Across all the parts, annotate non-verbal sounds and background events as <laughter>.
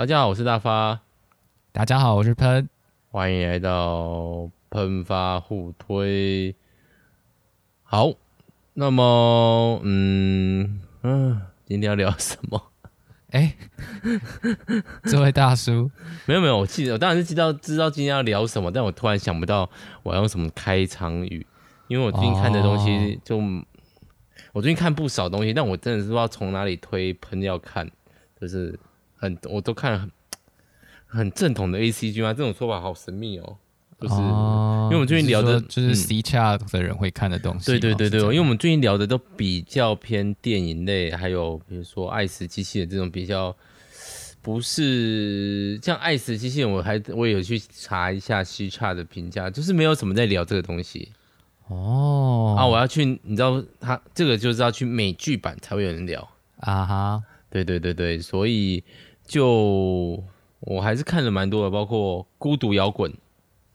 大家好，我是大发。大家好，我是喷。欢迎来到喷发互推。好，那么，嗯嗯，今天要聊什么？哎，这位大叔，<laughs> 没有没有，我记得我当然是知道知道今天要聊什么，但我突然想不到我要用什么开场语，因为我最近看的东西就。哦我最近看不少东西，但我真的是不知道从哪里推喷要看，就是很我都看很很正统的 A C G 吗？这种说法好神秘哦。就是、哦、因为我们最近聊的就是 C Chat 的人会看的东西。对对对对，因为我们最近聊的都比较偏电影类，还有比如说爱死机器人这种比较不是像爱死机器人，我还我也有去查一下 C Chat 的评价，就是没有什么在聊这个东西。哦啊！我要去，你知道他这个就是要去美剧版才会有人聊啊哈！对对对对，所以就我还是看了蛮多的，包括《孤独摇滚》，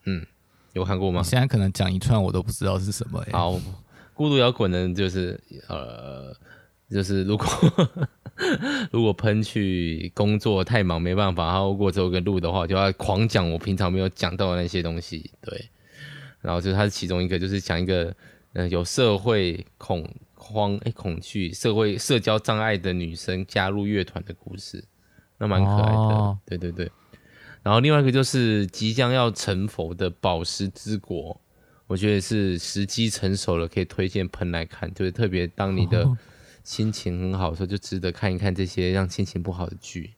嗯，有看过吗？现在可能讲一串我都不知道是什么。好，《孤独摇滚》呢，就是呃，就是如果 <laughs> 如果喷去工作太忙没办法，然后过这个录的话，就要狂讲我平常没有讲到的那些东西，对。然后就是它是其中一个，就是讲一个，嗯、呃，有社会恐慌、哎恐惧、社会社交障碍的女生加入乐团的故事，那蛮可爱的，哦、对对对。然后另外一个就是即将要成佛的宝石之国，我觉得是时机成熟了，可以推荐喷来看，就是特别当你的心情很好的时候，就值得看一看这些让心情不好的剧。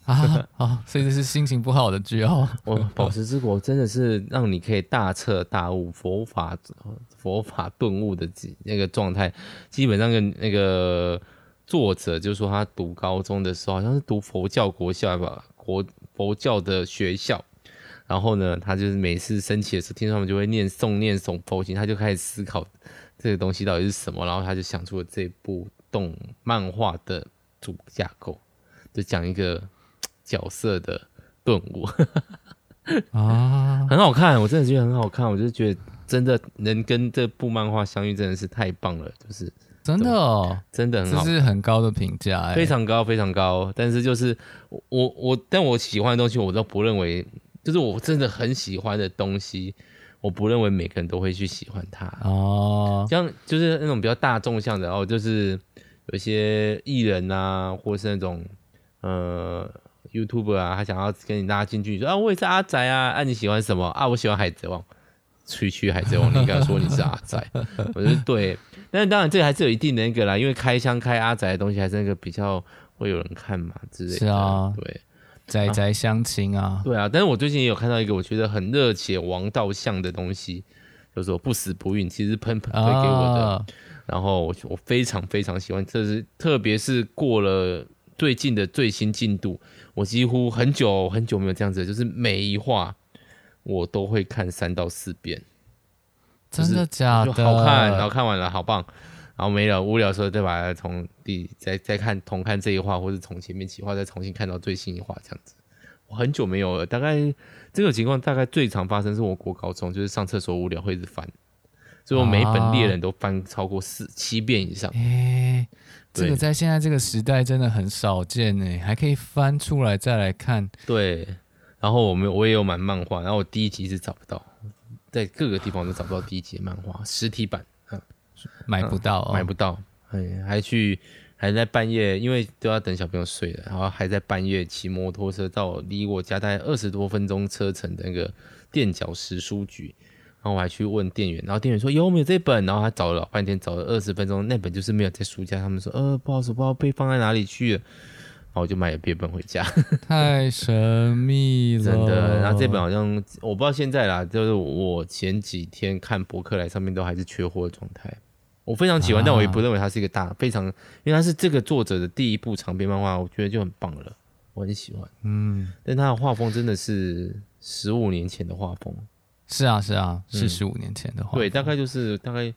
<laughs> 啊啊！所以这是心情不好的剧哦。<laughs> 我《宝石之国》真的是让你可以大彻大悟、佛法佛法顿悟的那个状态。基本上，跟那个作者就说，他读高中的时候好像是读佛教国校吧，国佛教的学校。然后呢，他就是每次升旗的时候，听说他们就会念诵念诵佛经，他就开始思考这个东西到底是什么。然后他就想出了这部动漫画的主架构，就讲一个。角色的顿悟啊，很好看，我真的觉得很好看，我就觉得真的能跟这部漫画相遇，真的是太棒了，就是真的哦，真的很好，这是很高的评价，欸，非常高非常高。但是就是我我，但我喜欢的东西，我都不认为，就是我真的很喜欢的东西，我不认为每个人都会去喜欢它哦。像就是那种比较大众向的，哦就是有一些艺人啊，或是那种呃。YouTuber 啊，他想要跟你拉近距离，说啊，我也是阿宅啊，啊，你喜欢什么啊？我喜欢海贼王，区区海贼王，你敢说你是阿宅？<laughs> 我觉得对，但是当然这个还是有一定的那个啦，因为开箱开阿宅的东西还是那个比较会有人看嘛之类的。是啊，对，宅宅相亲啊，对啊。但是我最近也有看到一个我觉得很热血王道向的东西，就是说不死不孕，其实喷喷推给我的，啊、然后我我非常非常喜欢，这是特别是过了最近的最新进度。我几乎很久很久没有这样子，就是每一话我都会看三到四遍，真的假的？好看，然后看完了，好棒，然后没了无聊的时候再把它从第再再看同看这一话，或者从前面几话再重新看到最新一话这样子。我很久没有了，大概这种情况大概最常发生是我国高中，就是上厕所无聊会一直翻，所以我每一本猎人都翻超过四七遍以上。欸这个在现在这个时代真的很少见呢，还可以翻出来再来看。对，然后我们我也有买漫画，然后我第一集是找不到，在各个地方都找不到第一集的漫画实体版，嗯，买不到，买不到，哎，还去还在半夜，因为都要等小朋友睡了，然后还在半夜骑摩托车到离我家大概二十多分钟车程的那个垫脚石书局。然后我还去问店员，然后店员说有没有这本，然后他找了老半天，找了二十分钟，那本就是没有在书架。他们说呃不好意思，不知道被放在哪里去了，然后我就买了别本回家。<laughs> 太神秘了，真的。然后这本好像我不知道现在啦，就是我前几天看博客来上面都还是缺货的状态。我非常喜欢，啊、但我也不认为它是一个大非常，因为它是这个作者的第一部长篇漫画，我觉得就很棒了，我很喜欢。嗯，但他的画风真的是十五年前的画风。是啊是啊，是十五年前的画风，对，大概就是大概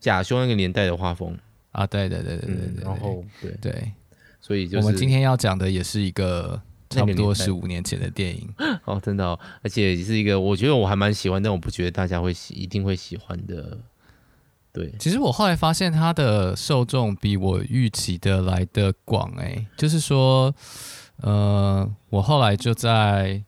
贾修那个年代的画风啊，对对对对对对，嗯、然后对对，所以就是我们今天要讲的也是一个差不多十五年前的电影 <laughs> 哦，真的哦，而且也是一个我觉得我还蛮喜欢，但我不觉得大家会喜一定会喜欢的。对，其实我后来发现它的受众比我预期的来的广，哎，就是说。呃，我后来就在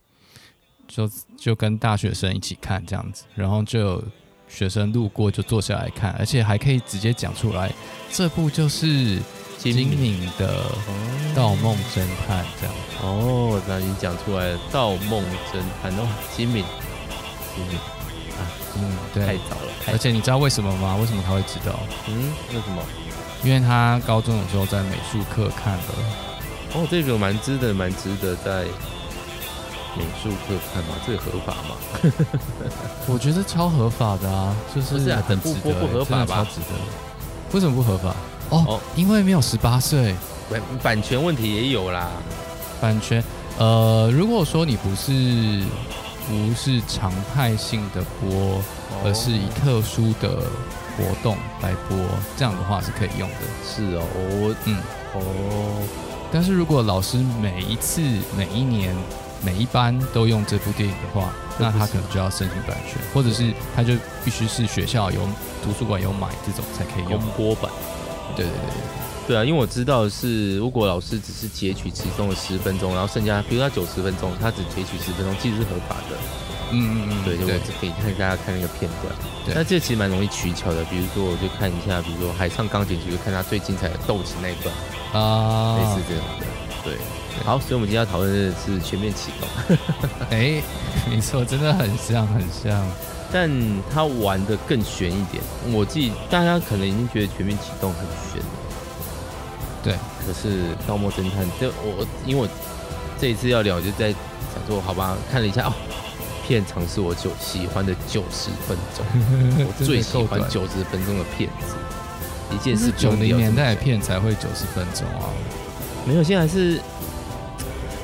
就就跟大学生一起看这样子，然后就有学生路过就坐下来看，而且还可以直接讲出来，这部就是今敏的《盗梦侦探》这样。哦，那你讲出来了，《盗梦侦探》哦，精明，精明啊，嗯，对，太早了。而且你知道为什么吗？为什么他会知道？嗯，为什么？因为他高中的时候在美术课看的。哦，这个蛮值得，蛮值得在美术课看嘛，这个合法吗？<laughs> <laughs> 我觉得超合法的啊，就是很不不不合法吧？超值得。为什么不合法？哦，哦因为没有十八岁，版版权问题也有啦。版权，呃，如果说你不是不是常态性的播，而是以特殊的。活动来播，这样的话是可以用的。是哦，我嗯哦，但是如果老师每一次、每一年、每一班都用这部电影的话，那他可能就要申请版权，或者是他就必须是学校有图书馆有买这种才可以用播版。对对对对对啊，因为我知道是如果老师只是截取其中的十分钟，然后剩下比如他九十分钟，他只截取十分钟，其实是合法的。嗯嗯嗯，对，就我可以看大家看那个片段。对，那这其实蛮容易取巧的。比如说，我就看一下，比如说《海上钢琴曲》，就看他最精彩的斗琴那一段啊，类似这种的。对，好，所以我们今天要讨论的是全面启动。<laughs> <laughs> 哎，没错，真的很像，很像。但他玩的更悬一点。我自己大家可能已经觉得全面启动很悬了。对，可是《盗墓侦探》这我，因为我这一次要聊，就在想说，好吧，看了一下哦。片长是我九喜欢的九十分钟，<laughs> 我最喜欢九十分钟的片子。一件事九零年代的片才会九十分钟啊，没有，现在是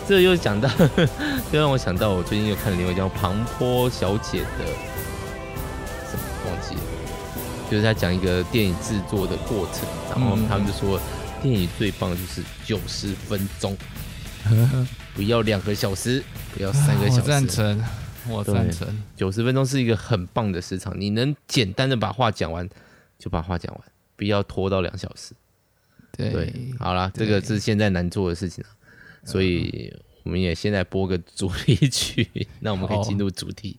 这又讲到，<laughs> 又让我想到我最近又看了另外一个叫《庞波小姐》的，什么忘记了，就是在讲一个电影制作的过程，然后他们就说电影最棒的就是九十分钟，<laughs> 不要两个小时，不要三个小时，赞成。我赞成，九十分钟是一个很棒的时长，你能简单的把话讲完，就把话讲完，不要拖到两小时。对，对好啦，这个是现在难做的事情，所以我们也现在播个主题曲，<laughs> 那我们可以进入主题。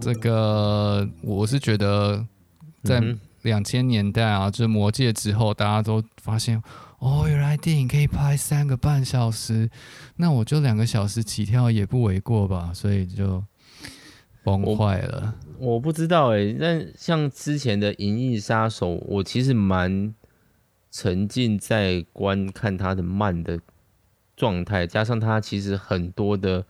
这个我是觉得在、嗯。两千年代啊，就是《魔戒》之后，大家都发现哦，原来电影可以拍三个半小时，那我就两个小时起跳也不为过吧，所以就崩坏了。我，我不知道哎，但像之前的《银翼杀手》，我其实蛮沉浸在观看它的慢的状态，加上它其实很多的，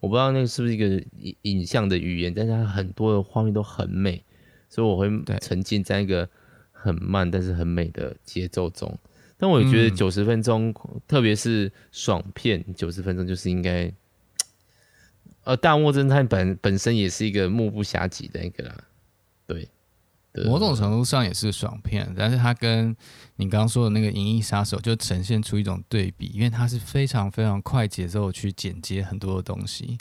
我不知道那个是不是一个影影像的语言，但是它很多的画面都很美。所以我会沉浸在一个很慢但是很美的节奏中，但我也觉得九十分钟，嗯、特别是爽片，九十分钟就是应该，呃，《大漠侦探》本本身也是一个目不暇给的一个啦，对，某种程度上也是爽片，但是它跟你刚刚说的那个《银翼杀手》就呈现出一种对比，因为它是非常非常快节奏去剪接很多的东西，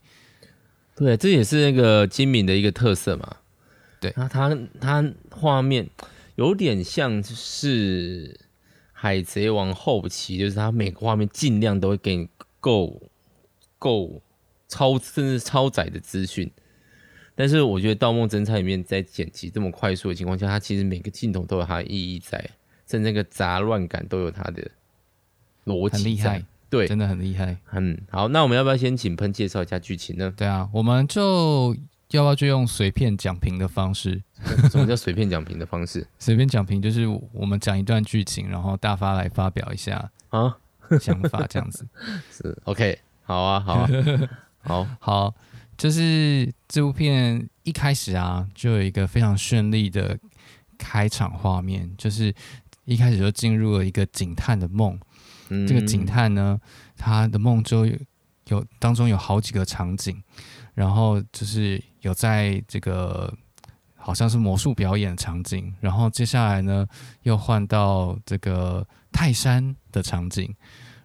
对，这也是那个今敏的一个特色嘛。对，那它它画面有点像是《海贼王》后期，就是它每个画面尽量都会给你够够超甚至超载的资讯。但是我觉得《盗梦侦探》里面在剪辑这么快速的情况下，它其实每个镜头都有它的意义在，甚至那个杂乱感都有它的逻辑，很厉害，对，真的很厉害。嗯，好，那我们要不要先请喷介绍一下剧情呢？对啊，我们就。要不要就用随便讲评的方式？<laughs> 什么叫随便讲评的方式？随便讲评就是我们讲一段剧情，然后大发来发表一下啊想法，这样子 <laughs> 是 OK。好啊，好啊，<laughs> 好好，就是这部片一开始啊，就有一个非常绚丽的开场画面，就是一开始就进入了一个警探的梦。嗯、这个警探呢，他的梦就有，有当中有好几个场景。然后就是有在这个好像是魔术表演的场景，然后接下来呢又换到这个泰山的场景，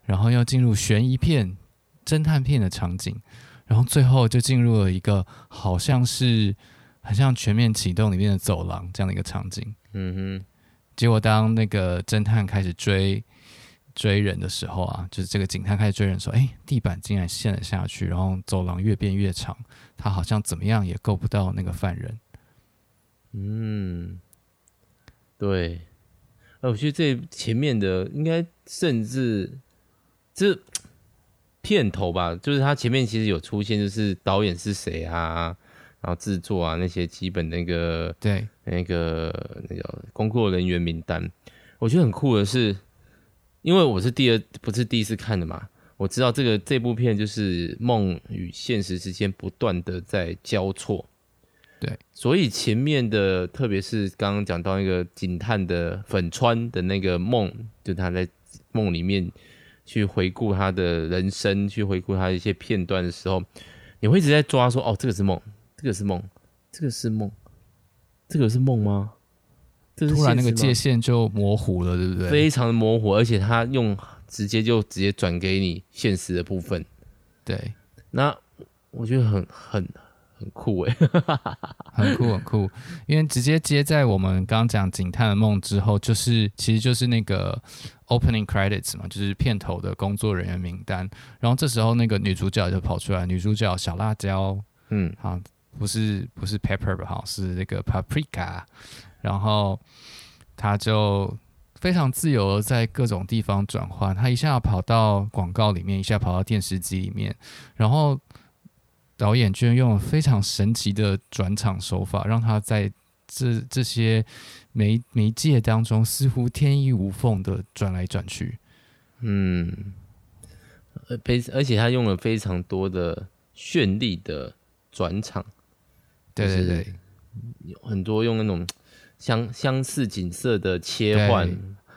然后又进入悬疑片、侦探片的场景，然后最后就进入了一个好像是很像全面启动里面的走廊这样的一个场景。嗯哼。结果当那个侦探开始追追人的时候啊，就是这个警探开始追人的时候：“哎，地板竟然陷了下去，然后走廊越变越长，他好像怎么样也够不到那个犯人。”嗯，对。我觉得这前面的应该甚至这片头吧，就是它前面其实有出现，就是导演是谁啊，然后制作啊那些基本那个对那个那个工作人员名单。我觉得很酷的是，因为我是第二不是第一次看的嘛，我知道这个这部片就是梦与现实之间不断的在交错。对，所以前面的，特别是刚刚讲到那个警探的粉川的那个梦，就他在梦里面去回顾他的人生，去回顾他一些片段的时候，你会一直在抓说，哦，这个是梦，这个是梦，这个是梦，这个是梦吗？这是突然那个界限就模糊了，对不对？非常的模糊，而且他用直接就直接转给你现实的部分。对，那我觉得很很。很酷哎，<laughs> 很酷很酷，因为直接接在我们刚刚讲警探的梦之后，就是其实就是那个 opening credits 嘛，就是片头的工作人员名单。然后这时候那个女主角就跑出来，女主角小辣椒，嗯，好，不是不是 pepper 吧，好，是那个 paprika。然后她就非常自由的在各种地方转换，她一下跑到广告里面，一下跑到电视机里面，然后。导演居然用了非常神奇的转场手法，让他在这这些媒媒介当中似乎天衣无缝的转来转去。嗯，而而且他用了非常多的绚丽的转场，对对对，有很多用那种相相似景色的切换，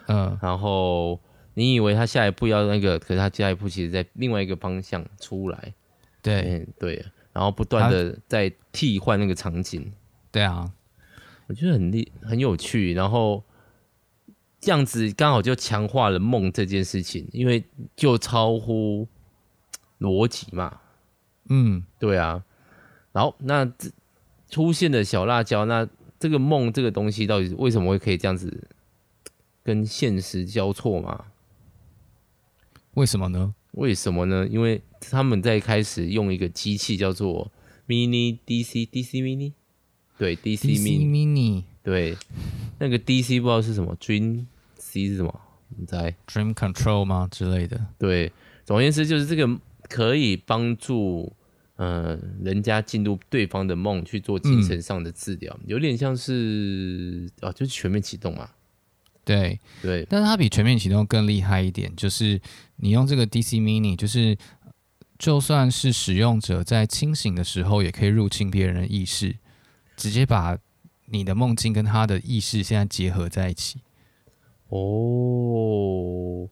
嗯，然后你以为他下一步要那个，可是他下一步其实在另外一个方向出来。对、嗯、对，然后不断的在替换那个场景。对啊，我觉得很厉很有趣，然后这样子刚好就强化了梦这件事情，因为就超乎逻辑嘛。嗯，对啊。然后那这出现的小辣椒，那这个梦这个东西到底为什么会可以这样子跟现实交错嘛？为什么呢？为什么呢？因为他们在开始用一个机器叫做 Mini DC DC Mini，对 DC Mini DC Mini，对那个 DC 不知道是什么，Dream C 是什么？你在？Dream Control 吗之类的？对，总而言之就是这个可以帮助呃人家进入对方的梦去做精神上的治疗，嗯、有点像是啊，就是全面启动嘛。对对，但是它比全面启动更厉害一点，就是你用这个 DC Mini，就是就算是使用者在清醒的时候，也可以入侵别人的意识，直接把你的梦境跟他的意识现在结合在一起。哦，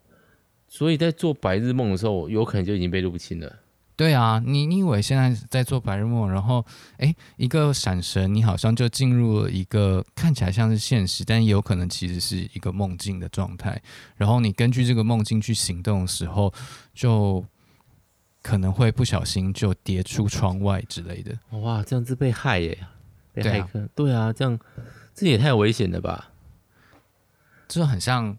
所以在做白日梦的时候，有可能就已经被入侵了。对啊，你你以为现在在做白日梦，然后诶，一个闪神，你好像就进入了一个看起来像是现实，但也有可能其实是一个梦境的状态。然后你根据这个梦境去行动的时候，就可能会不小心就跌出窗外之类的。哇，这样子被害耶，被害客。对啊，对啊，这样这也太危险了吧？就很像。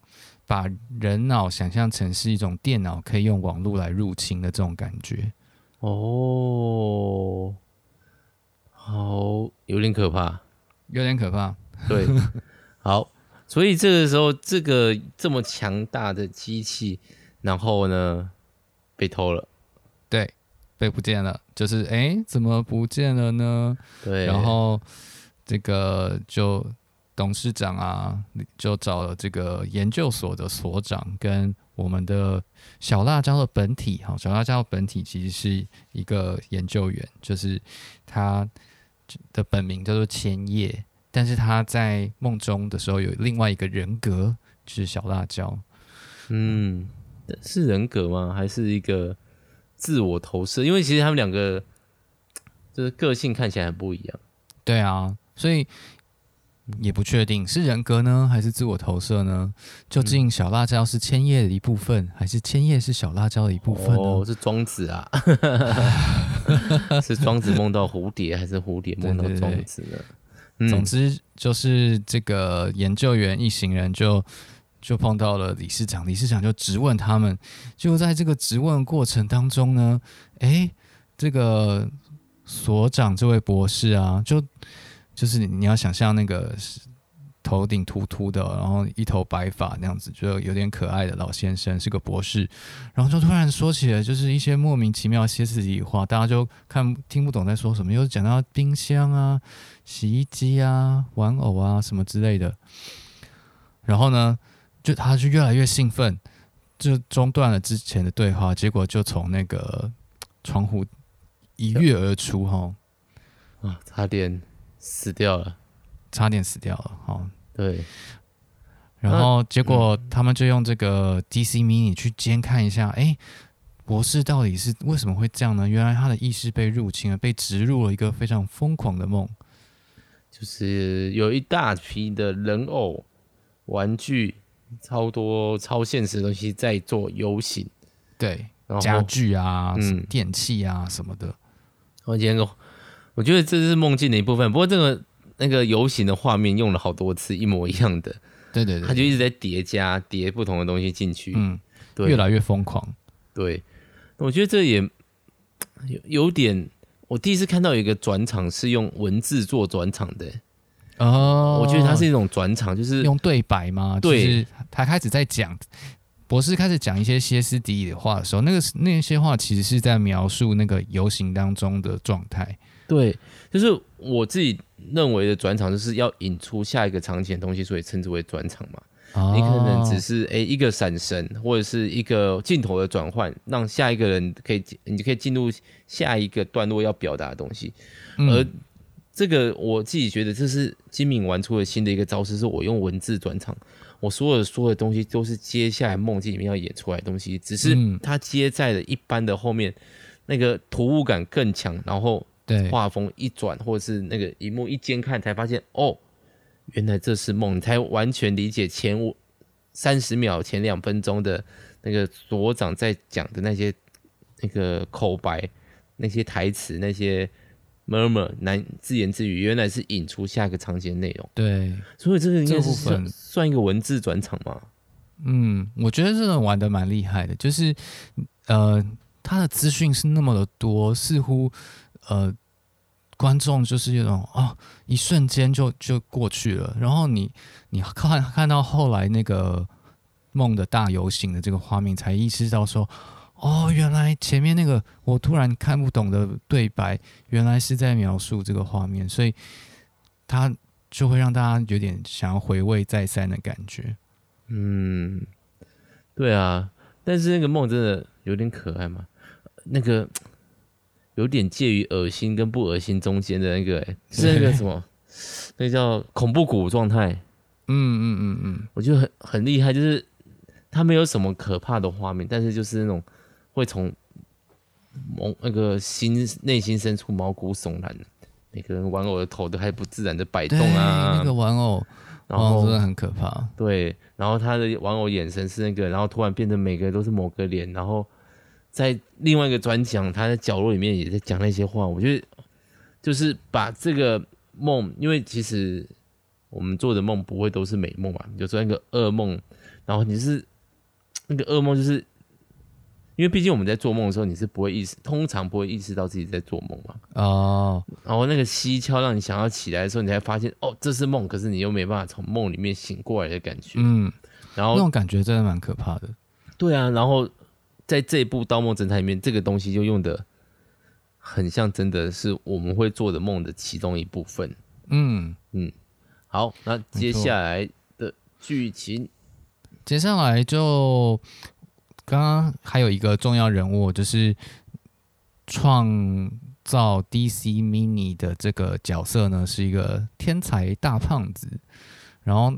把人脑想象成是一种电脑，可以用网络来入侵的这种感觉。哦，好，有点可怕，有点可怕。对，<laughs> 好，所以这个时候，这个这么强大的机器，然后呢，被偷了，对，被不见了，就是哎，怎么不见了呢？对，然后这个就。董事长啊，就找了这个研究所的所长跟我们的小辣椒的本体。哈，小辣椒的本体其实是一个研究员，就是他的本名叫做千叶，但是他在梦中的时候有另外一个人格，就是小辣椒。嗯，是人格吗？还是一个自我投射？因为其实他们两个就是个性看起来很不一样。对啊，所以。也不确定是人格呢，还是自我投射呢？究竟小辣椒是千叶的一部分，还是千叶是小辣椒的一部分呢？哦，是庄子啊！<laughs> 是庄子梦到蝴蝶，还是蝴蝶梦到庄子呢？对对对，总之就是这个研究员一行人就就碰到了理事长，理事长就质问他们。就在这个质问过程当中呢，哎，这个所长这位博士啊，就就是你要想象那个。头顶秃秃的，然后一头白发那样子，就有点可爱的老先生，是个博士。然后就突然说起了，就是一些莫名其妙歇斯底里话，大家就看听不懂在说什么，又讲到冰箱啊、洗衣机啊、玩偶啊什么之类的。然后呢，就他就越来越兴奋，就中断了之前的对话，结果就从那个窗户一跃而出，哈，啊，差点死掉了，差点死掉了，哈。对，然后结果他们就用这个 DC Mini 去监看一下，哎，博士到底是为什么会这样呢？原来他的意识被入侵了，被植入了一个非常疯狂的梦，就是有一大批的人偶、玩具、超多超现实的东西在做游行，对，家具啊、嗯、电器啊什么的。我今天我觉得这是梦境的一部分，不过这个。那个游行的画面用了好多次，一模一样的，对对对，他就一直在叠加叠不同的东西进去，嗯，对，越来越疯狂，对，我觉得这也有有点，我第一次看到有一个转场是用文字做转场的，哦，我觉得它是一种转场，就是用对白吗？对，就是他开始在讲，博士开始讲一些歇斯底里的话的时候，那个那些话其实是在描述那个游行当中的状态，对，就是我自己。认为的转场就是要引出下一个场景的东西，所以称之为转场嘛。哦、你可能只是诶、欸、一个闪神或者是一个镜头的转换，让下一个人可以你就可以进入下一个段落要表达的东西。嗯、而这个我自己觉得这是金敏玩出了新的一个招式，是我用文字转场，我所有说的东西都是接下来梦境里面要演出来的东西，只是它接在了一般的后面，那个突兀感更强，然后。对，画风一转，或者是那个一幕一监看，才发现哦，原来这是梦，你才完全理解前五三十秒、前两分钟的那个所长在讲的那些那个口白、那些台词、那些 murmur 难自言自语，原来是引出下一个场景的内容。对，所以这个应该是算算一个文字转场吗？嗯，我觉得这个玩的蛮厉害的，就是呃，他的资讯是那么的多，似乎。呃，观众就是一种哦，一瞬间就就过去了。然后你你看看到后来那个梦的大游行的这个画面，才意识到说，哦，原来前面那个我突然看不懂的对白，原来是在描述这个画面，所以他就会让大家有点想要回味再三的感觉。嗯，对啊，但是那个梦真的有点可爱嘛，那个。有点介于恶心跟不恶心中间的那个、欸，<laughs> 是那个什么，那个叫恐怖谷状态。嗯嗯嗯嗯，我觉得很很厉害，就是它没有什么可怕的画面，但是就是那种会从毛那个心内心深处毛骨悚然，每个人玩偶的头都还不自然的摆动啊，那个玩偶，然后真的很可怕。对，然后他的玩偶眼神是那个，然后突然变成每个人都是某个脸，然后。在另外一个专讲，他在角落里面也在讲那些话。我觉得就是把这个梦，因为其实我们做的梦不会都是美梦嘛，有时候那个噩梦，然后你是那个噩梦，就是因为毕竟我们在做梦的时候，你是不会意识，通常不会意识到自己在做梦嘛。哦，然后那个蹊跷让你想要起来的时候，你才发现哦，这是梦，可是你又没办法从梦里面醒过来的感觉。嗯，然后那种感觉真的蛮可怕的。对啊，然后。在这一部《盗梦侦探》里面，这个东西就用的很像，真的是我们会做的梦的其中一部分。嗯嗯，好，那接下来的剧情，接下来就刚刚还有一个重要人物，就是创造 DC Mini 的这个角色呢，是一个天才大胖子，然后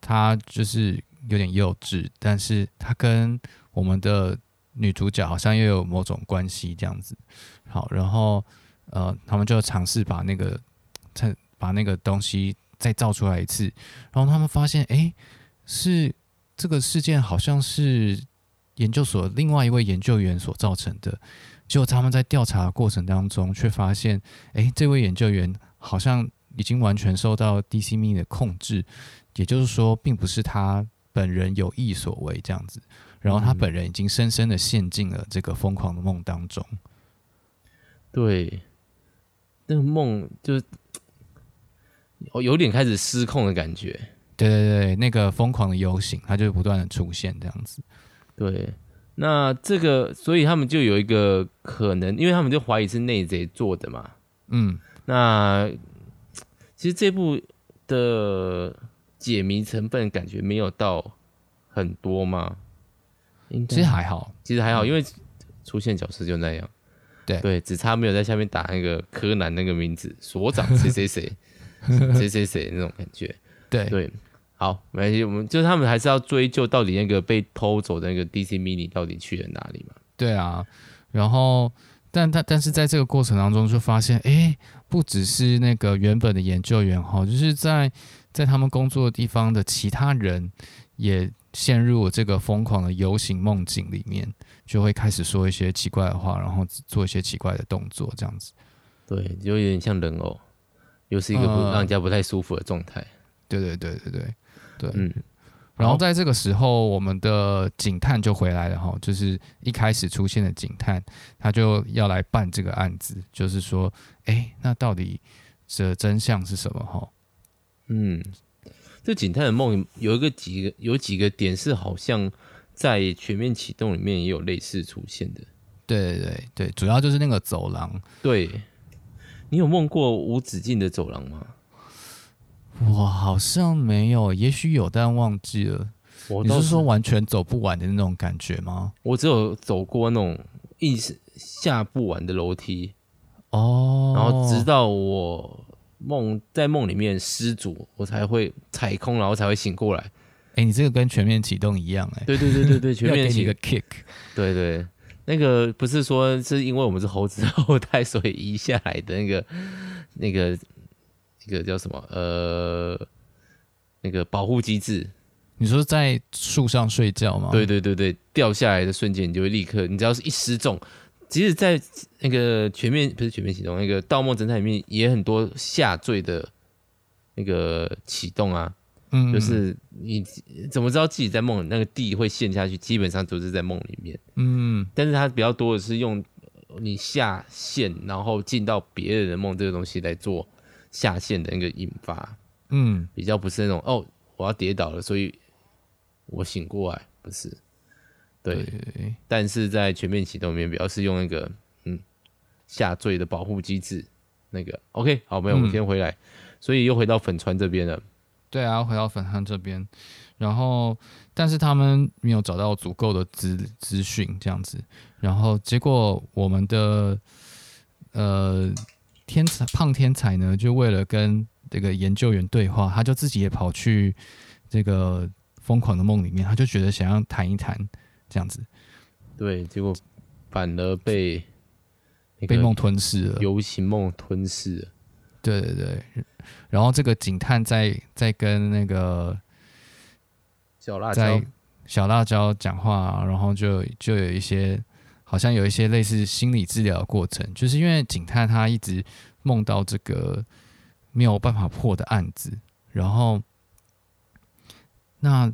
他就是有点幼稚，但是他跟我们的女主角好像又有某种关系这样子，好，然后呃，他们就尝试把那个再把那个东西再造出来一次，然后他们发现，哎，是这个事件好像是研究所另外一位研究员所造成的，结果他们在调查的过程当中，却发现，哎，这位研究员好像已经完全受到 DC Mini 的控制，也就是说，并不是他本人有意所为这样子，然后他本人已经深深的陷进了这个疯狂的梦当中。对，那个梦就是有点开始失控的感觉。对对对，那个疯狂的游行，它就不断的出现这样子。对。那这个，所以他们就有一个可能，因为他们就怀疑是内贼做的嘛。嗯，那其实这部的解谜成分感觉没有到很多嘛。应该其实还好，其实还好，因为出现角色就那样。对对，只差没有在下面打那个柯南那个名字，所长谁谁谁 <laughs> 谁谁谁那种感觉。对对。好，没关系，我们就是他们还是要追究到底那个被偷走的那个 DC Mini 到底去了哪里嘛？对啊，然后，但但但是在这个过程当中就发现，哎，不只是那个原本的研究员哈，就是在在他们工作的地方的其他人也陷入了这个疯狂的游行梦境里面，就会开始说一些奇怪的话，然后做一些奇怪的动作，这样子。对，就有点像人偶，又是一个不让人家不太舒服的状态。呃、对对对对对。对，嗯，然后在这个时候，我们的警探就回来了哈，就是一开始出现的警探，他就要来办这个案子，就是说，哎，那到底这真相是什么哈？嗯，这警探的梦有一个几个有几个点是好像在全面启动里面也有类似出现的，对对对，主要就是那个走廊，对，你有梦过无止境的走廊吗？我好像没有，也许有，但忘记了。我是你是说完全走不完的那种感觉吗？我只有走过那种一直下不完的楼梯哦，然后直到我梦在梦里面失足，我才会踩空，然后才会醒过来。哎、欸，你这个跟全面启动一样哎、欸。对对对对对，全面启动一个 kick。对对，那个不是说是因为我们是猴子后代，所以移下来的那个那个。一个叫什么？呃，那个保护机制。你说在树上睡觉吗？对对对对，掉下来的瞬间，你就会立刻，你只要是一失重，即使在那个全面不是全面启动，那个《盗梦侦探》里面也很多下坠的那个启动啊。嗯，就是你怎么知道自己在梦里那个地会陷下去？基本上都是在梦里面。嗯，但是它比较多的是用你下线，然后进到别人的梦这个东西来做。下线的那个引发，嗯，比较不是那种哦，我要跌倒了，所以我醒过来，不是，对，对。但是在全面启动里面，比较是用那个嗯下坠的保护机制，那个 OK，好，没有，我们先回来，嗯、所以又回到粉川这边了，对啊，回到粉川这边，然后但是他们没有找到足够的资资讯，这样子，然后结果我们的呃。天才胖天才呢，就为了跟这个研究员对话，他就自己也跑去这个疯狂的梦里面，他就觉得想要谈一谈这样子。对，结果反而被被梦吞噬了游行梦吞噬了。对对对，然后这个警探在在跟那个小辣椒小辣椒讲话，然后就就有一些。好像有一些类似心理治疗的过程，就是因为警探他一直梦到这个没有办法破的案子，然后那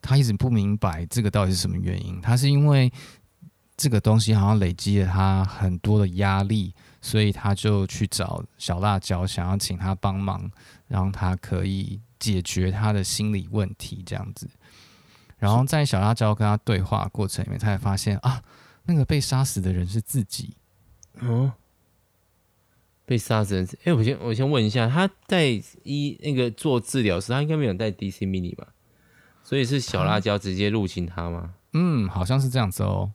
他一直不明白这个到底是什么原因。他是因为这个东西好像累积了他很多的压力，所以他就去找小辣椒，想要请他帮忙，让他可以解决他的心理问题这样子。然后在小辣椒跟他对话过程里面，他也发现啊。那个被杀死的人是自己，哦，被杀死人是，哎、欸，我先我先问一下，他在医那个做治疗时，他应该没有带 DC Mini 吧？所以是小辣椒直接入侵他吗？嗯，好像是这样子哦，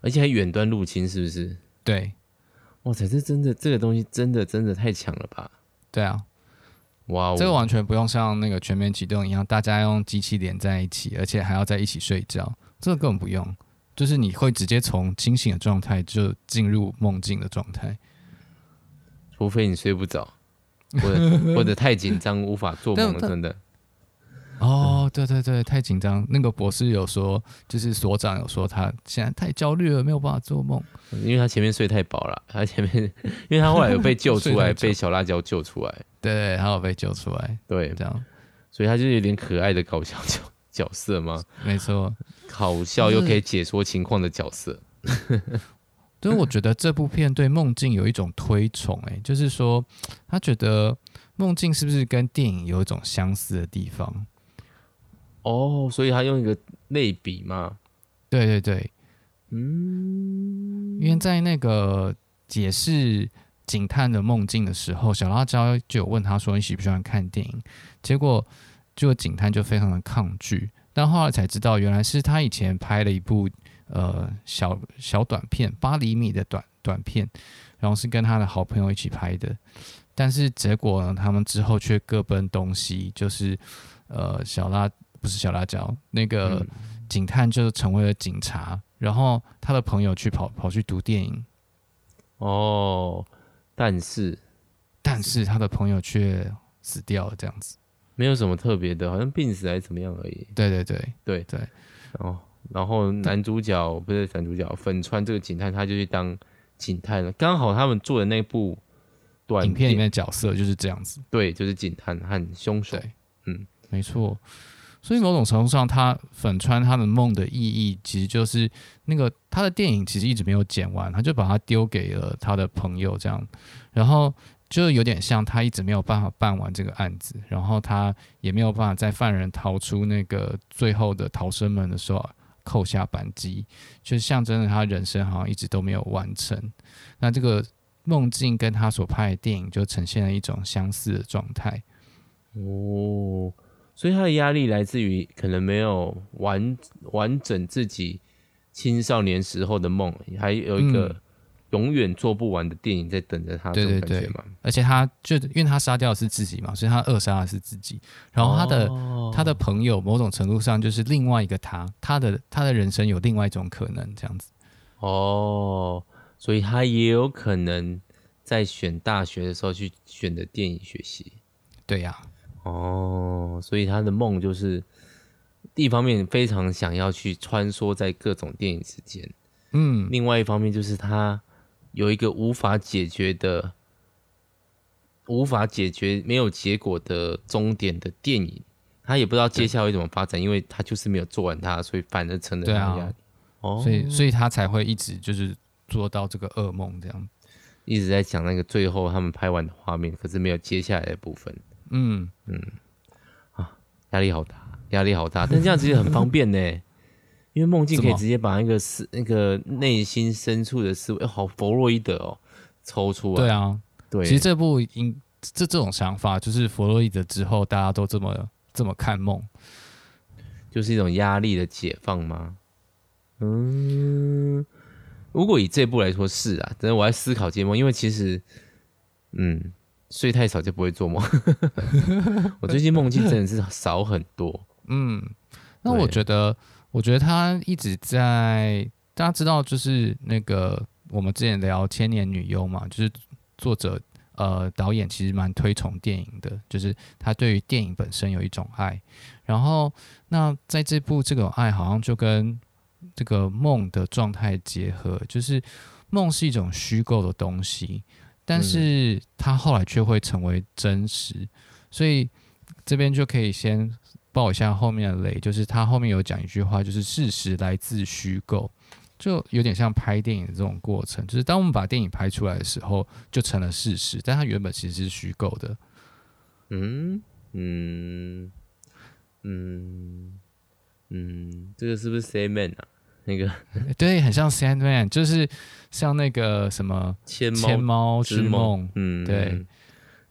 而且还远端入侵，是不是？对，哇塞，这真的这个东西真的真的太强了吧？对啊，哇哦，这个完全不用像那个全面启动一样，大家用机器连在一起，而且还要在一起睡觉，这个根本不用。就是你会直接从清醒的状态就进入梦境的状态，除非你睡不着，<laughs> 或者或者太紧张无法做梦了，真的。哦，对对对，太紧张。那个博士有说，就是所长有说，他现在太焦虑了，没有办法做梦，因为他前面睡太饱了。他前面，<laughs> 因为他后来有被救出来，<laughs> 被小辣椒救出来。对，他有被救出来。对，这样，所以他就有点可爱的搞笑角角色吗。没错，好笑又可以解说情况的角色。所以我觉得这部片对梦境有一种推崇，哎，就是说他觉得梦境是不是跟电影有一种相似的地方？哦，所以他用一个类比嘛？对对对，嗯，因为在那个解释警探的梦境的时候，小辣椒就有问他说：“你喜不喜欢看电影？”结果，这个警探就非常的抗拒。但后来才知道，原来是他以前拍了一部呃小小短片，八厘米的短短片，然后是跟他的好朋友一起拍的。但是结果呢，他们之后却各奔东西，就是呃小辣。不是小辣椒，那个警探就成为了警察，然后他的朋友去跑跑去读电影。哦，但是但是他的朋友却死掉了，这样子，没有什么特别的，好像病死还是怎么样而已。对对对对对。哦，然后男主角不是男主角，粉川这个警探他就去当警探了。刚好他们做的那部短影片里面的角色就是这样子，对，就是警探和凶手。嗯，没错。所以某种程度上，他粉川他的梦的意义，其实就是那个他的电影其实一直没有剪完，他就把它丢给了他的朋友，这样，然后就有点像他一直没有办法办完这个案子，然后他也没有办法在犯人逃出那个最后的逃生门的时候扣下扳机，就象征着他人生好像一直都没有完成。那这个梦境跟他所拍的电影就呈现了一种相似的状态。哦。所以他的压力来自于可能没有完完整自己青少年时候的梦，还有一个永远做不完的电影在等着他。对对对，而且他就因为他杀掉的是自己嘛，所以他扼杀的是自己。然后他的、哦、他的朋友某种程度上就是另外一个他，他的他的人生有另外一种可能这样子。哦，所以他也有可能在选大学的时候去选的电影学习。对呀、啊。哦，所以他的梦就是一方面非常想要去穿梭在各种电影之间，嗯，另外一方面就是他有一个无法解决的、无法解决、没有结果的终点的电影，他也不知道接下来会怎么发展，因为他就是没有做完它，所以反而成了这样。哦，所以所以他才会一直就是做到这个噩梦这样，一直在讲那个最后他们拍完的画面，可是没有接下来的部分。嗯。嗯，啊，压力好大，压力好大，但这样其实很方便呢，因为梦境可以直接把那个思那个内心深处的思维，好弗洛伊德哦，抽出来。对啊，对，其实这部应这这种想法，就是弗洛伊德之后大家都这么这么看梦，就是一种压力的解放吗？嗯，如果以这部来说是啊，但是我在思考解梦，因为其实，嗯。睡太少就不会做梦。<laughs> 我最近梦境真的是少很多。嗯，那我觉得，我觉得他一直在，大家知道，就是那个我们之前聊《千年女优》嘛，就是作者呃导演其实蛮推崇电影的，就是他对于电影本身有一种爱。然后，那在这部这个爱好像就跟这个梦的状态结合，就是梦是一种虚构的东西。但是他后来却会成为真实，所以这边就可以先爆一下后面的雷，就是他后面有讲一句话，就是事实来自虚构，就有点像拍电影的这种过程，就是当我们把电影拍出来的时候，就成了事实，但它原本其实是虚构的。嗯嗯嗯嗯，这个是不是 Sandman 啊？那个 <laughs> 对，很像 Sandman，就是像那个什么千猫千猫之梦，嗯，对，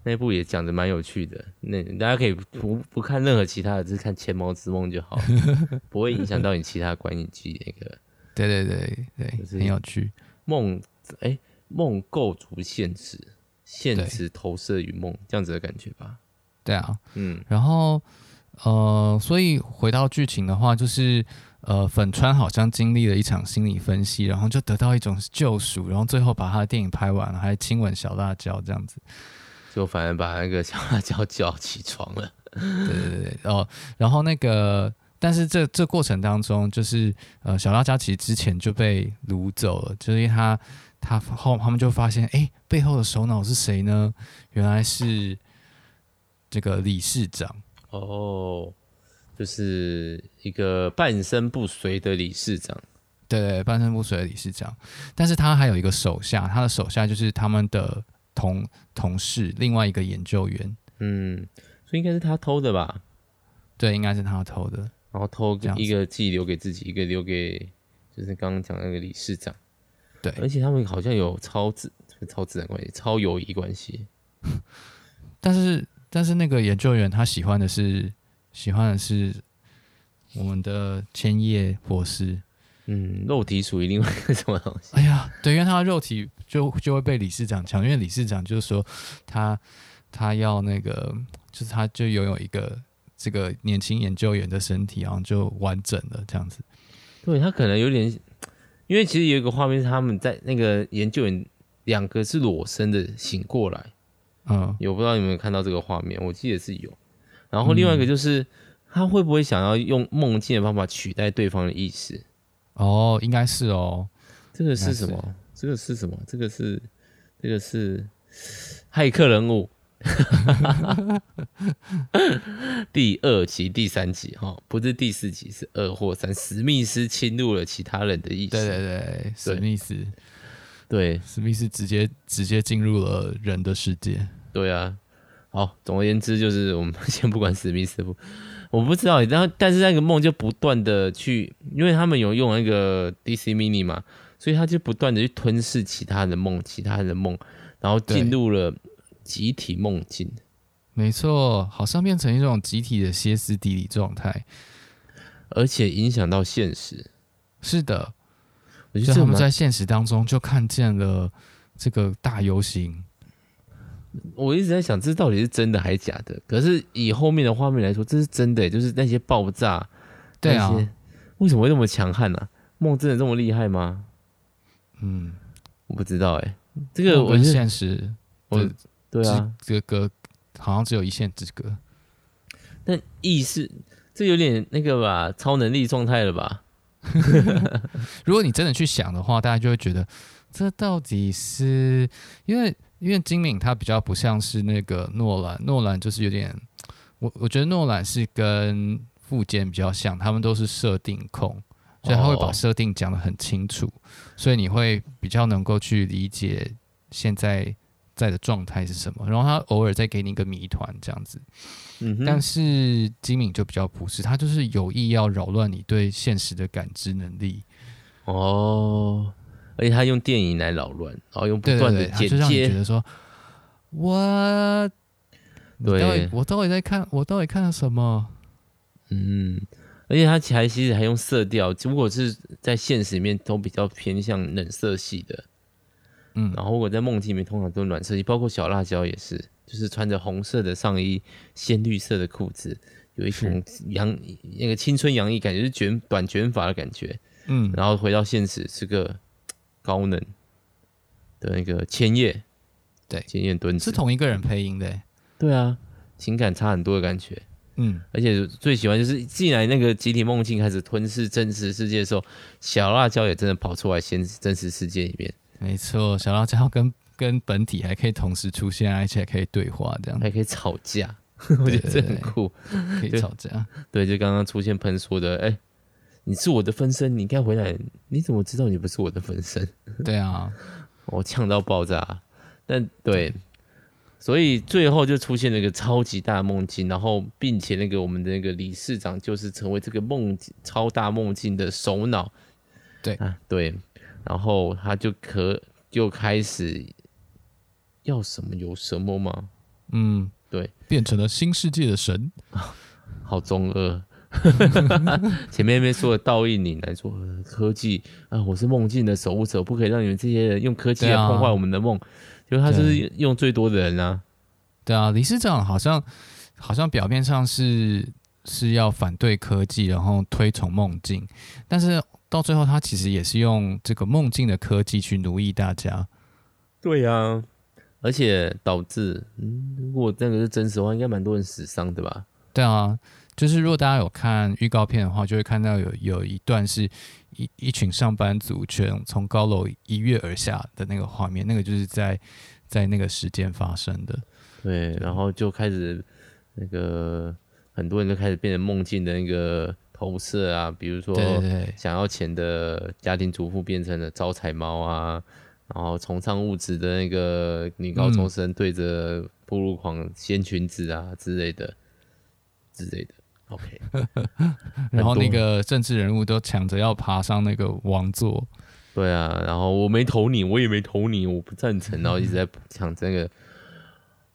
那部也讲的蛮有趣的。那大家可以不不看任何其他的，只是看千猫之梦就好，<laughs> 不会影响到你其他观影机那个。对对对对，就是很有趣。梦，哎，梦构筑现实，现实投射于梦，这样子的感觉吧。对啊，嗯，然后呃，所以回到剧情的话，就是。呃，粉川好像经历了一场心理分析，然后就得到一种救赎，然后最后把他的电影拍完了，还亲吻小辣椒这样子，就反而把那个小辣椒叫起床了。对对对哦，然后那个，但是这这过程当中，就是呃，小辣椒其实之前就被掳走了，就是因为他他后他们就发现，哎，背后的首脑是谁呢？原来是这个理事长哦，就是一个半身不遂的理事长。对对，半身不遂的理事长，但是他还有一个手下，他的手下就是他们的同同事，另外一个研究员。嗯，所以应该是他偷的吧？对，应该是他偷的。然后偷一个自己留给自己，一个留给就是刚刚讲的那个理事长。对，而且他们好像有超自超自然关系，超友谊关系。但是但是那个研究员他喜欢的是喜欢的是我们的千叶博士。嗯，肉体属于另外一个什么东西？哎呀，对，因为他的肉体就就会被理事长抢，因为理事长就是说他他要那个，就是他就拥有一个这个年轻研究员的身体，然后就完整了这样子。对，他可能有点，因为其实有一个画面是他们在那个研究员两个是裸身的醒过来，嗯，有不知道有没有看到这个画面？我记得是有。然后另外一个就是、嗯、他会不会想要用梦境的方法取代对方的意识？哦，应该是哦。这个是什么？这个是什么？这个是这个是骇客人物，<laughs> 第二集、第三集哈，不是第四集，是二或三。史密斯侵入了其他人的意识。对对对，史密斯，对，史密斯直接直接进入了人的世界。对啊。好，总而言之，就是我们 <laughs> 先不管史密斯不。我不知道，然后但是那个梦就不断的去，因为他们有用那个 DC Mini 嘛，所以他就不断的去吞噬其他人的梦，其他人的梦，然后进入了集体梦境。没错，好像变成一种集体的歇斯底里状态，而且影响到现实。是的，我觉得他们在现实当中就看见了这个大游行。我一直在想，这到底是真的还是假的？可是以后面的画面来说，这是真的，就是那些爆炸，对啊，为什么会那么强悍呢？梦真的这么厉害吗？嗯，我不知道哎，这个我现实，我对啊，这个隔好像只有一线之隔。但意识，这有点那个吧，超能力状态了吧？<laughs> 如果你真的去想的话，大家就会觉得，这到底是因为。因为金敏他比较不像是那个诺兰，诺兰就是有点，我我觉得诺兰是跟富坚比较像，他们都是设定控，所以他会把设定讲得很清楚，所以你会比较能够去理解现在在的状态是什么，然后他偶尔再给你一个谜团这样子，嗯，但是金敏就比较不是，他就是有意要扰乱你对现实的感知能力，哦。而且他用电影来扰乱，然后用不断的剪接，就觉得说，我，对，我到底在看，我到底看了什么？嗯，而且他还其实还用色调，如果是在现实里面都比较偏向冷色系的，嗯，然后我在梦境里面通常都是暖色系，包括小辣椒也是，就是穿着红色的上衣，鲜绿色的裤子，有一种洋那个青春洋溢感觉，是卷短卷发的感觉，嗯，然后回到现实是个。高能的那个千叶，对，千叶敦子是同一个人配音的，对啊，情感差很多的感觉，嗯，而且最喜欢就是，既然那个集体梦境开始吞噬真实世界的时候，小辣椒也真的跑出来，现真实世界里面，没错，小辣椒跟 <laughs> 跟本体还可以同时出现，而且还可以对话，这样还可以吵架，<laughs> 我觉得这很酷，可以吵架，对，就刚刚出现喷说的，哎、欸。你是我的分身，你应该回来。你怎么知道你不是我的分身？对啊，<laughs> 我呛到爆炸。但对，所以最后就出现了一个超级大梦境，然后并且那个我们的那个理事长就是成为这个梦境超大梦境的首脑。对啊，对，然后他就可就开始要什么有什么吗？嗯，对，变成了新世界的神，<laughs> 好中二。<laughs> 前面那边说的倒映你来说科技啊，我是梦境的守护者，不可以让你们这些人用科技来破坏我们的梦。就、是、他就是用最多的人啊。对啊，理事长好像好像表面上是是要反对科技，然后推崇梦境，但是到最后他其实也是用这个梦境的科技去奴役大家。对啊，而且导致嗯，如果这个是真实的话，应该蛮多人死伤的吧？对啊，就是如果大家有看预告片的话，就会看到有有一段是一一群上班族全从高楼一跃而下的那个画面，那个就是在在那个时间发生的。对，然后就开始那个很多人都开始变成梦境的那个投射啊，比如说想要钱的家庭主妇变成了招财猫啊，然后崇尚物质的那个女高中生对着步入狂掀裙子啊之类的之类的。OK，<laughs> 然后那个政治人物都抢着要爬上那个王座。对啊，然后我没投你，我也没投你，我不赞成，然后一直在抢这个。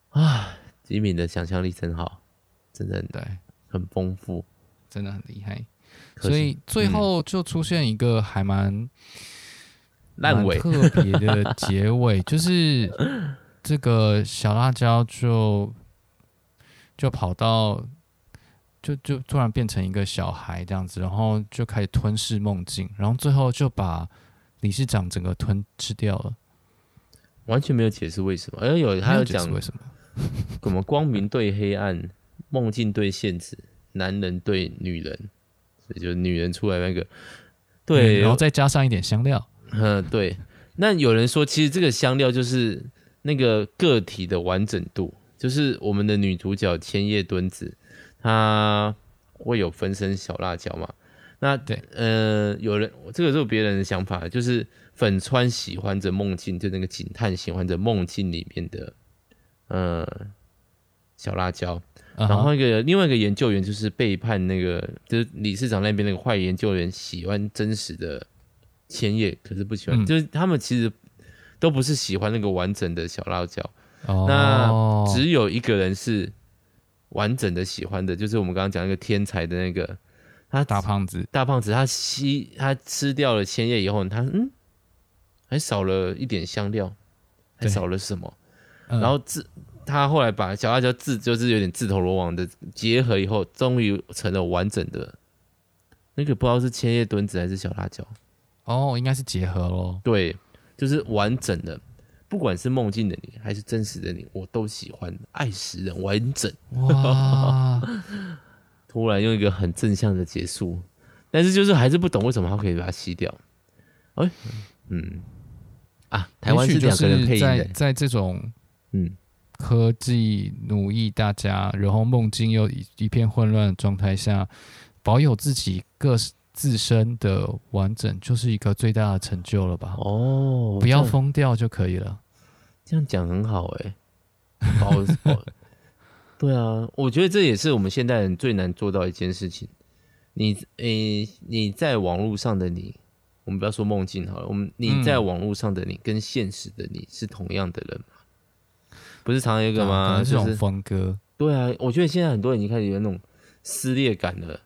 啊，吉米的想象力真好，真的对，很丰富，真的很厉害。所以最后就出现一个还蛮烂尾、特别的结尾，<laughs> 就是这个小辣椒就就跑到，就就突然变成一个小孩这样子，然后就开始吞噬梦境，然后最后就把理事长整个吞吃掉了，完全没有解释为什么。哎，有他有讲为什么。什么光明对黑暗，梦境对现实，男人对女人，所以就女人出来那个，对，然后再加上一点香料，嗯，对。那有人说，其实这个香料就是那个个体的完整度，就是我们的女主角千叶敦子，她会有分身小辣椒嘛？那对，呃，有人这个是别人的想法，就是粉川喜欢着梦境，就那个警探喜欢着梦境里面的。呃，小辣椒，uh huh. 然后一个另外一个研究员就是背叛那个，就是理事长那边那个坏研究员，喜欢真实的千叶，可是不喜欢，嗯、就是他们其实都不是喜欢那个完整的小辣椒，oh. 那只有一个人是完整的喜欢的，就是我们刚刚讲那个天才的那个，他大胖子，大胖子，他吸他吃掉了千叶以后，他嗯，还少了一点香料，还少了什么？然后自他后来把小辣椒自就是有点自投罗网的结合以后，终于成了完整的。那个不知道是千叶墩子还是小辣椒哦，应该是结合咯。对，就是完整的，不管是梦境的你还是真实的你，我都喜欢爱死人完整。哇！<laughs> 突然用一个很正向的结束，但是就是还是不懂为什么他可以把它吸掉。哎，嗯，啊，台湾是两个人配音的，在在这种。嗯，科技奴役大家，然后梦境又一一片混乱的状态下，保有自己个自身的完整，就是一个最大的成就了吧？哦，不要疯掉就可以了。这样讲很好哎、欸，保保 <laughs> 对啊，我觉得这也是我们现代人最难做到一件事情。你诶、欸，你在网络上的你，我们不要说梦境好了，我们你在网络上的你跟现实的你是同样的人吗？不是常常有一个吗？这种风格，对啊，我觉得现在很多人已经开始有那种撕裂感了。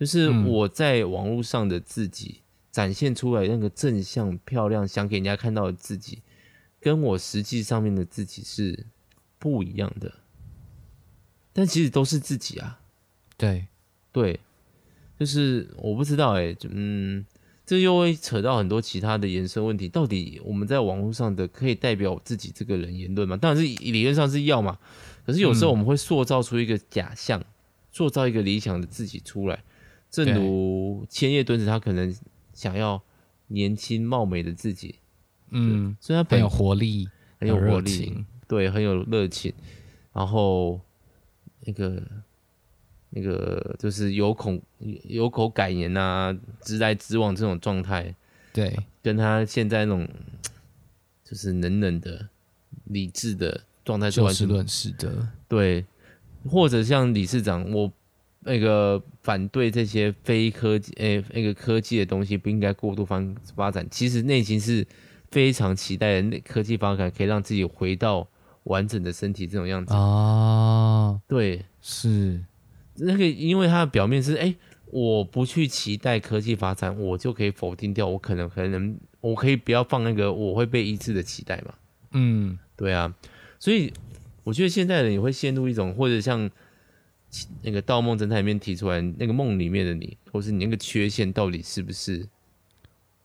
就是我在网络上的自己展现出来那个正向、漂亮，想给人家看到的自己，跟我实际上面的自己是不一样的。但其实都是自己啊。对，对，就是我不知道哎、欸，嗯。这又会扯到很多其他的延伸问题。到底我们在网络上的可以代表自己这个人言论吗？当然是理论上是要嘛。可是有时候我们会塑造出一个假象，嗯、塑造一个理想的自己出来。正如千叶敦子，他可能想要年轻貌美的自己，嗯，所以他很有活力，很有活力，对，很有热情。然后那个。那个就是有口有口改言啊，直来直往这种状态，对，跟他现在那种就是冷冷的理智的状态是完全就事论事的，对，或者像理事长，我那个反对这些非科技诶、欸，那个科技的东西不应该过度发发展，其实内心是非常期待的科技发展可以让自己回到完整的身体这种样子。啊，对，是。那个，因为它的表面是，哎、欸，我不去期待科技发展，我就可以否定掉我可能可能，我可以不要放那个我会被医治的期待嘛。嗯，对啊，所以我觉得现在人也会陷入一种，或者像那个《盗梦侦探》里面提出来，那个梦里面的你，或是你那个缺陷到底是不是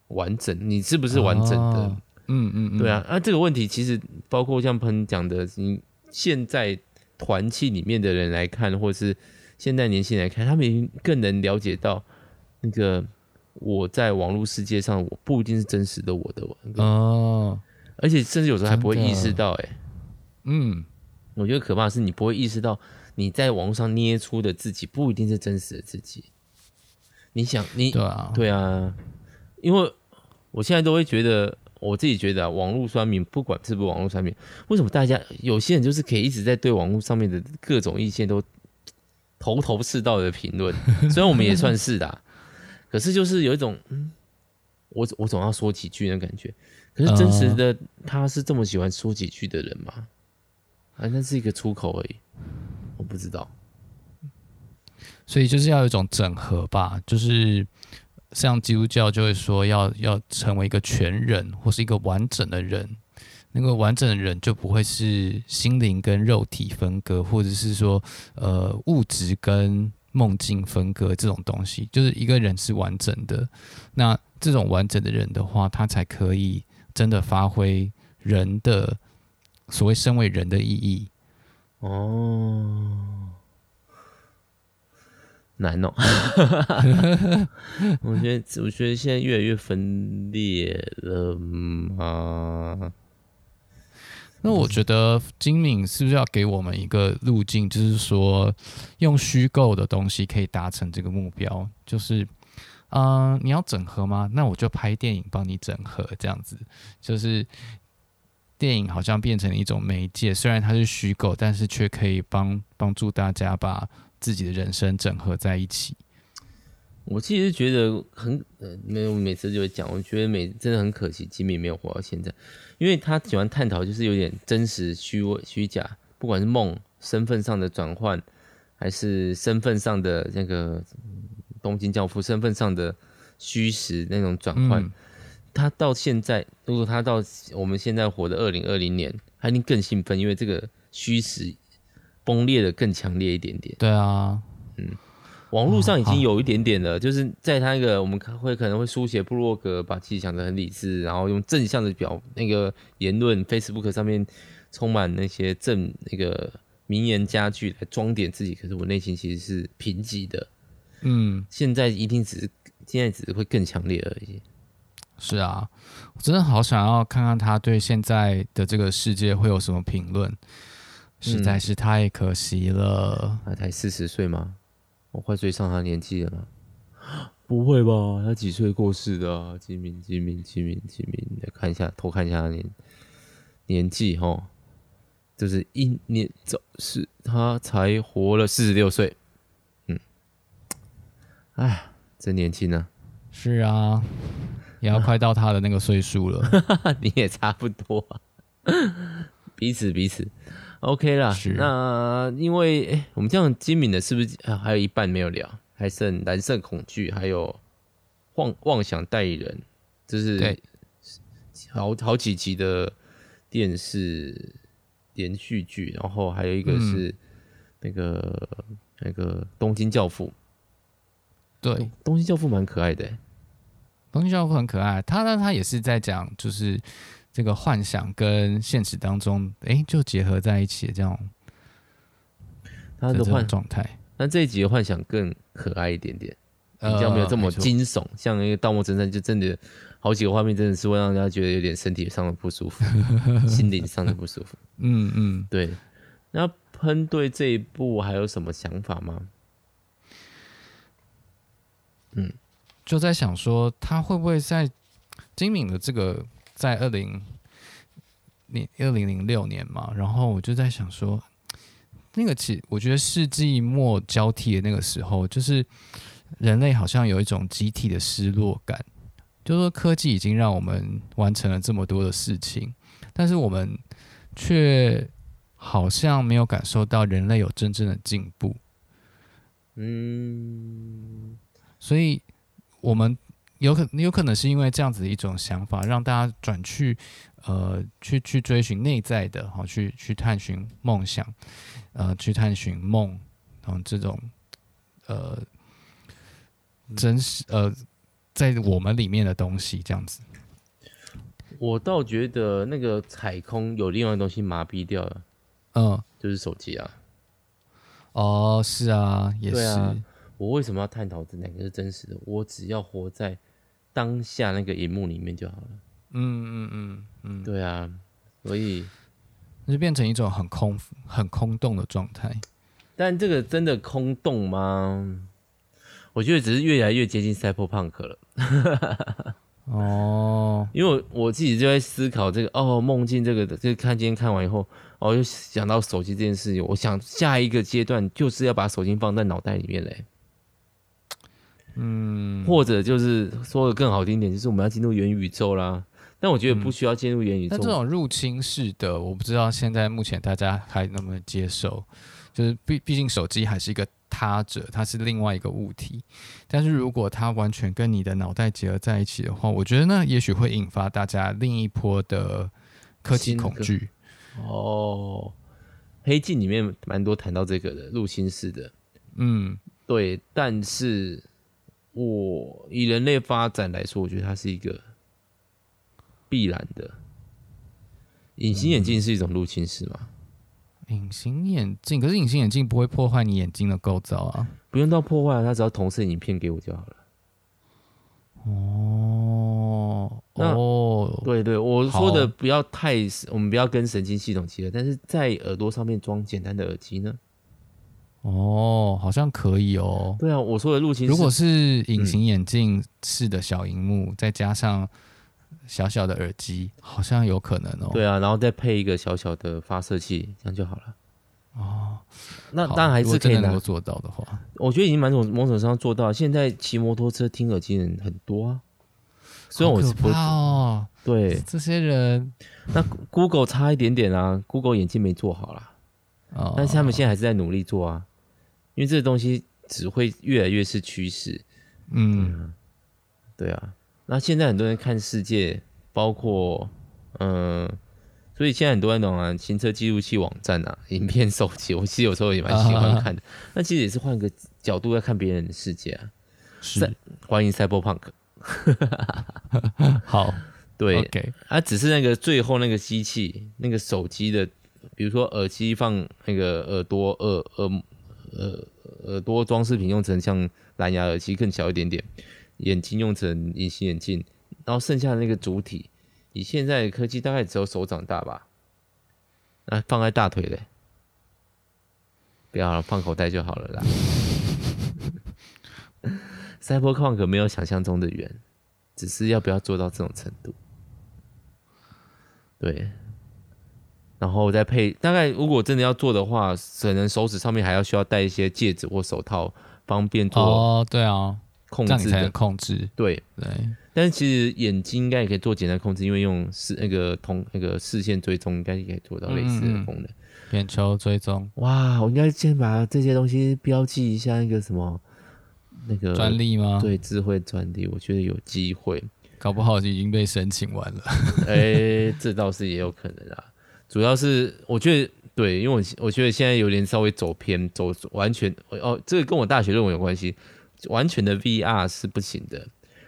完整？你是不是完整的？哦、嗯嗯，嗯对啊，那、啊、这个问题其实包括像喷讲的，你现在团契里面的人来看，或是。现在年轻人来看，他们更能了解到那个我在网络世界上，我不一定是真实的我的哦，而且甚至有时候还不会意识到，哎，嗯，我觉得可怕的是你不会意识到你在网络上捏出的自己不一定是真实的自己。你想，你对啊，对啊，因为我现在都会觉得，我自己觉得啊，网络酸民，不管是不是网络酸民，为什么大家有些人就是可以一直在对网络上面的各种意见都头头是道的评论？虽然我们也算是的，可是就是有一种，嗯，我我总要说几句的感觉。可是真实的他是这么喜欢说几句的人吗？啊，那是一个出口而已，我不知道。所以就是要有一种整合吧，就是像基督教就会说要要成为一个全人或是一个完整的人，那个完整的人就不会是心灵跟肉体分割，或者是说呃物质跟梦境分割这种东西，就是一个人是完整的。那这种完整的人的话，他才可以真的发挥人的所谓身为人的意义。哦。难哦，<laughs> 我觉得，我觉得现在越来越分裂了嘛。那我觉得金敏是不是要给我们一个路径，就是说用虚构的东西可以达成这个目标？就是，嗯、你要整合吗？那我就拍电影帮你整合，这样子，就是电影好像变成了一种媒介，虽然它是虚构，但是却可以帮帮助大家把。自己的人生整合在一起，我其实觉得很呃，没有每次就会讲，我觉得每真的很可惜，吉米没有活到现在，因为他喜欢探讨就是有点真实虚伪虚假，不管是梦身份上的转换，还是身份上的那个东京教父身份上的虚实那种转换，嗯、他到现在，如果他到我们现在活的二零二零年，他一定更兴奋，因为这个虚实。崩裂的更强烈一点点。对啊，嗯，网络上已经有一点点了，就是在他那个我们会可能会书写部落格，把自己想得很理智，然后用正向的表那个言论，Facebook 上面充满那些正那个名言佳句来装点自己，可是我内心其实是贫瘠的。嗯，现在一定只是现在只是会更强烈而已。是啊，我真的好想要看看他对现在的这个世界会有什么评论。实在是太可惜了。他才四十岁吗？我快追上他年纪了吗？<gasps> 不会吧？他几岁过世的啊？今敏，吉敏，吉敏，吉敏，来看一下，偷看一下他年年纪哈，就是一年早是，他才活了四十六岁。嗯，哎，真年轻啊！是啊，也要快到他的那个岁数了。<laughs> 你也差不多啊，<laughs> 彼此彼此。OK 啦，是那因为哎、欸，我们这样精明的是不是还有一半没有聊？还剩蓝色恐惧，还有妄妄想代理人，就是好好几集的电视连续剧，然后还有一个是那个、嗯、那个东京教父。对，东京教父蛮可爱的，东京教父很可爱，他呢他也是在讲就是。这个幻想跟现实当中，哎，就结合在一起的这样，他的幻状态。那这一集的幻想更可爱一点点，比较没有这么惊悚。像一个《盗墓侦探》，就真的好几个画面，真的是会让人家觉得有点身体上的不舒服，<laughs> 心灵上的不舒服。<laughs> 嗯嗯，对。那喷对这一部还有什么想法吗？嗯，就在想说，他会不会在金敏的这个。在二零零二零零六年嘛，然后我就在想说，那个其我觉得世纪末交替的那个时候，就是人类好像有一种集体的失落感，就是说科技已经让我们完成了这么多的事情，但是我们却好像没有感受到人类有真正的进步。嗯，所以我们。有可有可能是因为这样子的一种想法，让大家转去呃去去追寻内在的，好去去探寻梦想，呃去探寻梦，然后这种呃真实呃在我们里面的东西这样子。我倒觉得那个踩空有另外的东西麻痹掉了，嗯，就是手机啊。哦，是啊，也是。啊、我为什么要探讨这两个是真实的？我只要活在当下那个荧幕里面就好了。嗯嗯嗯嗯，对啊，所以就变成一种很空、很空洞的状态。但这个真的空洞吗？我觉得只是越来越接近赛博朋克了。<laughs> 哦，因为我自己就在思考这个哦，梦境这个的，就看今天看完以后，我就想到手机这件事情。我想下一个阶段就是要把手机放在脑袋里面嘞。嗯，或者就是说的更好听一点，就是我们要进入元宇宙啦。但我觉得不需要进入元宇宙。但这种入侵式的，我不知道现在目前大家还能不能接受。就是毕毕竟手机还是一个他者，它是另外一个物体。但是如果它完全跟你的脑袋结合在一起的话，我觉得那也许会引发大家另一波的科技恐惧。哦，黑镜里面蛮多谈到这个的入侵式的，嗯，对。但是我以人类发展来说，我觉得它是一个必然的。隐形眼镜是一种入侵式吗？隐形眼镜，可是隐形眼镜不会破坏你眼睛的构造啊！不用到破坏，它只要同时影片给我就好了。哦，哦，对对，我说的不要太，我们不要跟神经系统结合，但是在耳朵上面装简单的耳机呢？哦，好像可以哦。对啊，我说的入侵，如果是隐形眼镜式的小荧幕，嗯，再加上。小小的耳机好像有可能哦。对啊，然后再配一个小小的发射器，这样就好了。哦，那当然还是可以能够做到的话，我觉得已经蛮种某种上做到。现在骑摩托车听耳机的人很多啊。虽然我是不哦，对这些人，那 Google 差一点点啊，Google 眼镜没做好啦。哦，但是他们现在还是在努力做啊，因为这个东西只会越来越是趋势。嗯，对啊。那现在很多人看世界，包括嗯，所以现在很多人懂啊，行车记录器网站啊，影片手机，我其实有时候也蛮喜欢看的。那、啊、其实也是换个角度在看别人的世界啊。是，欢迎赛博朋克。<laughs> 好，<laughs> 对，OK。啊，只是那个最后那个机器，那个手机的，比如说耳机放那个耳朵耳耳耳耳朵装饰品用成像蓝牙耳机更小一点点。眼睛用成隐形眼镜，然后剩下的那个主体，以现在的科技大概只有手掌大吧？那放在大腿嘞，不要，放口袋就好了啦。<laughs> 赛博朋克没有想象中的远，只是要不要做到这种程度？对，然后再配，大概如果真的要做的话，可能手指上面还要需要戴一些戒指或手套，方便做。哦，对啊。控制的控制，对对，但是其实眼睛应该也可以做简单控制，因为用视那个同那个视线追踪，应该也可以做到类似的功能。嗯、眼球追踪，哇，我应该先把这些东西标记一下，那个什么那个专利吗？对，智慧专利，我觉得有机会，搞不好已经被申请完了。<laughs> 哎、欸，这倒是也有可能啊。主要是我觉得对，因为我我觉得现在有点稍微走偏，走完全哦，这个跟我大学论文有关系。完全的 VR 是不行的。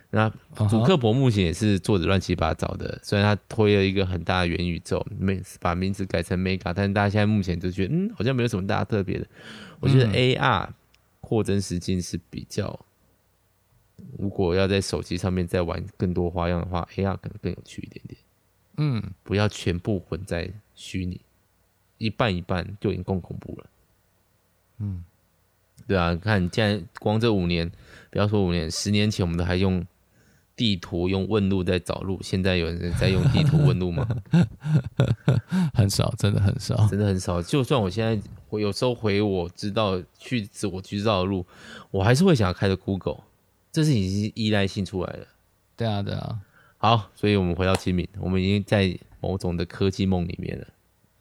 那祖克伯目前也是做的乱七八糟的。虽然他推了一个很大的元宇宙，没把名字改成 Mega，但是大家现在目前就觉得，嗯，好像没有什么大特别的。我觉得 AR 扩增实境是比较，如果要在手机上面再玩更多花样的话，AR 可能更有趣一点点。嗯，不要全部混在虚拟，一半一半就已经够恐怖了。嗯。对啊，看现在光这五年，不要说五年，十年前我们都还用地图、用问路在找路，现在有人在用地图问路吗？<laughs> 很少，真的很少，真的很少。就算我现在我有时候回我知道去自我知道的路，我还是会想要开着 Google，这是已经依赖性出来了。对啊，对啊。好，所以我们回到清明，我们已经在某种的科技梦里面了。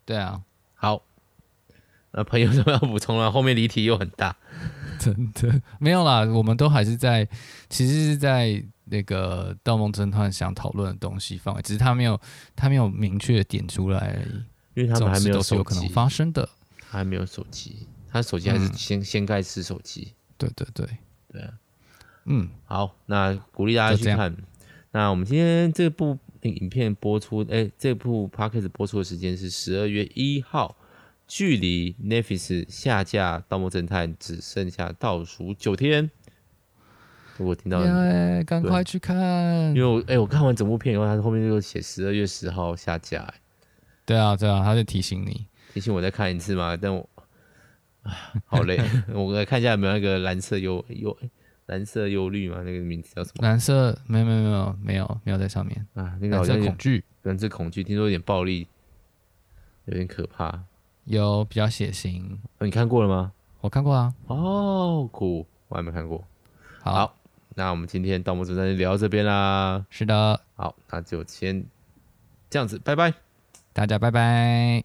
对啊，好。那朋友有什么要补充了？后面离题又很大，<laughs> 真的没有啦。我们都还是在，其实是在那个《盗梦侦探》想讨论的东西范围，只是他没有，他没有明确的点出来而已。因为他们还没有手机，有可能发生的，他还没有手机，他手机还是掀掀盖式手机。对对对对啊，嗯，好，那鼓励大家去看。那我们今天这部影片播出，哎、欸，这部 podcast 播出的时间是十二月一号。距离 Netflix 下架《盗墓侦探》只剩下倒数九天。我听到，赶快去看！因为我哎、欸，我看完整部片以后，他后面就写十二月十号下架、欸。对啊，对啊，他就提醒你，提醒我再看一次嘛。但我好累，<laughs> 我来看一下有没有那个蓝色忧忧蓝色忧虑吗？那个名字叫什么？蓝色没有没有没有没有没有在上面啊。那个好像恐惧，蓝色恐惧，听说有点暴力，有点可怕，有比较血腥。哦、你看过了吗？我看过啊。哦，酷，我还没看过。好。好那我们今天《盗墓侦探》就聊到这边啦。是的，好，那就先这样子，拜拜，大家拜拜。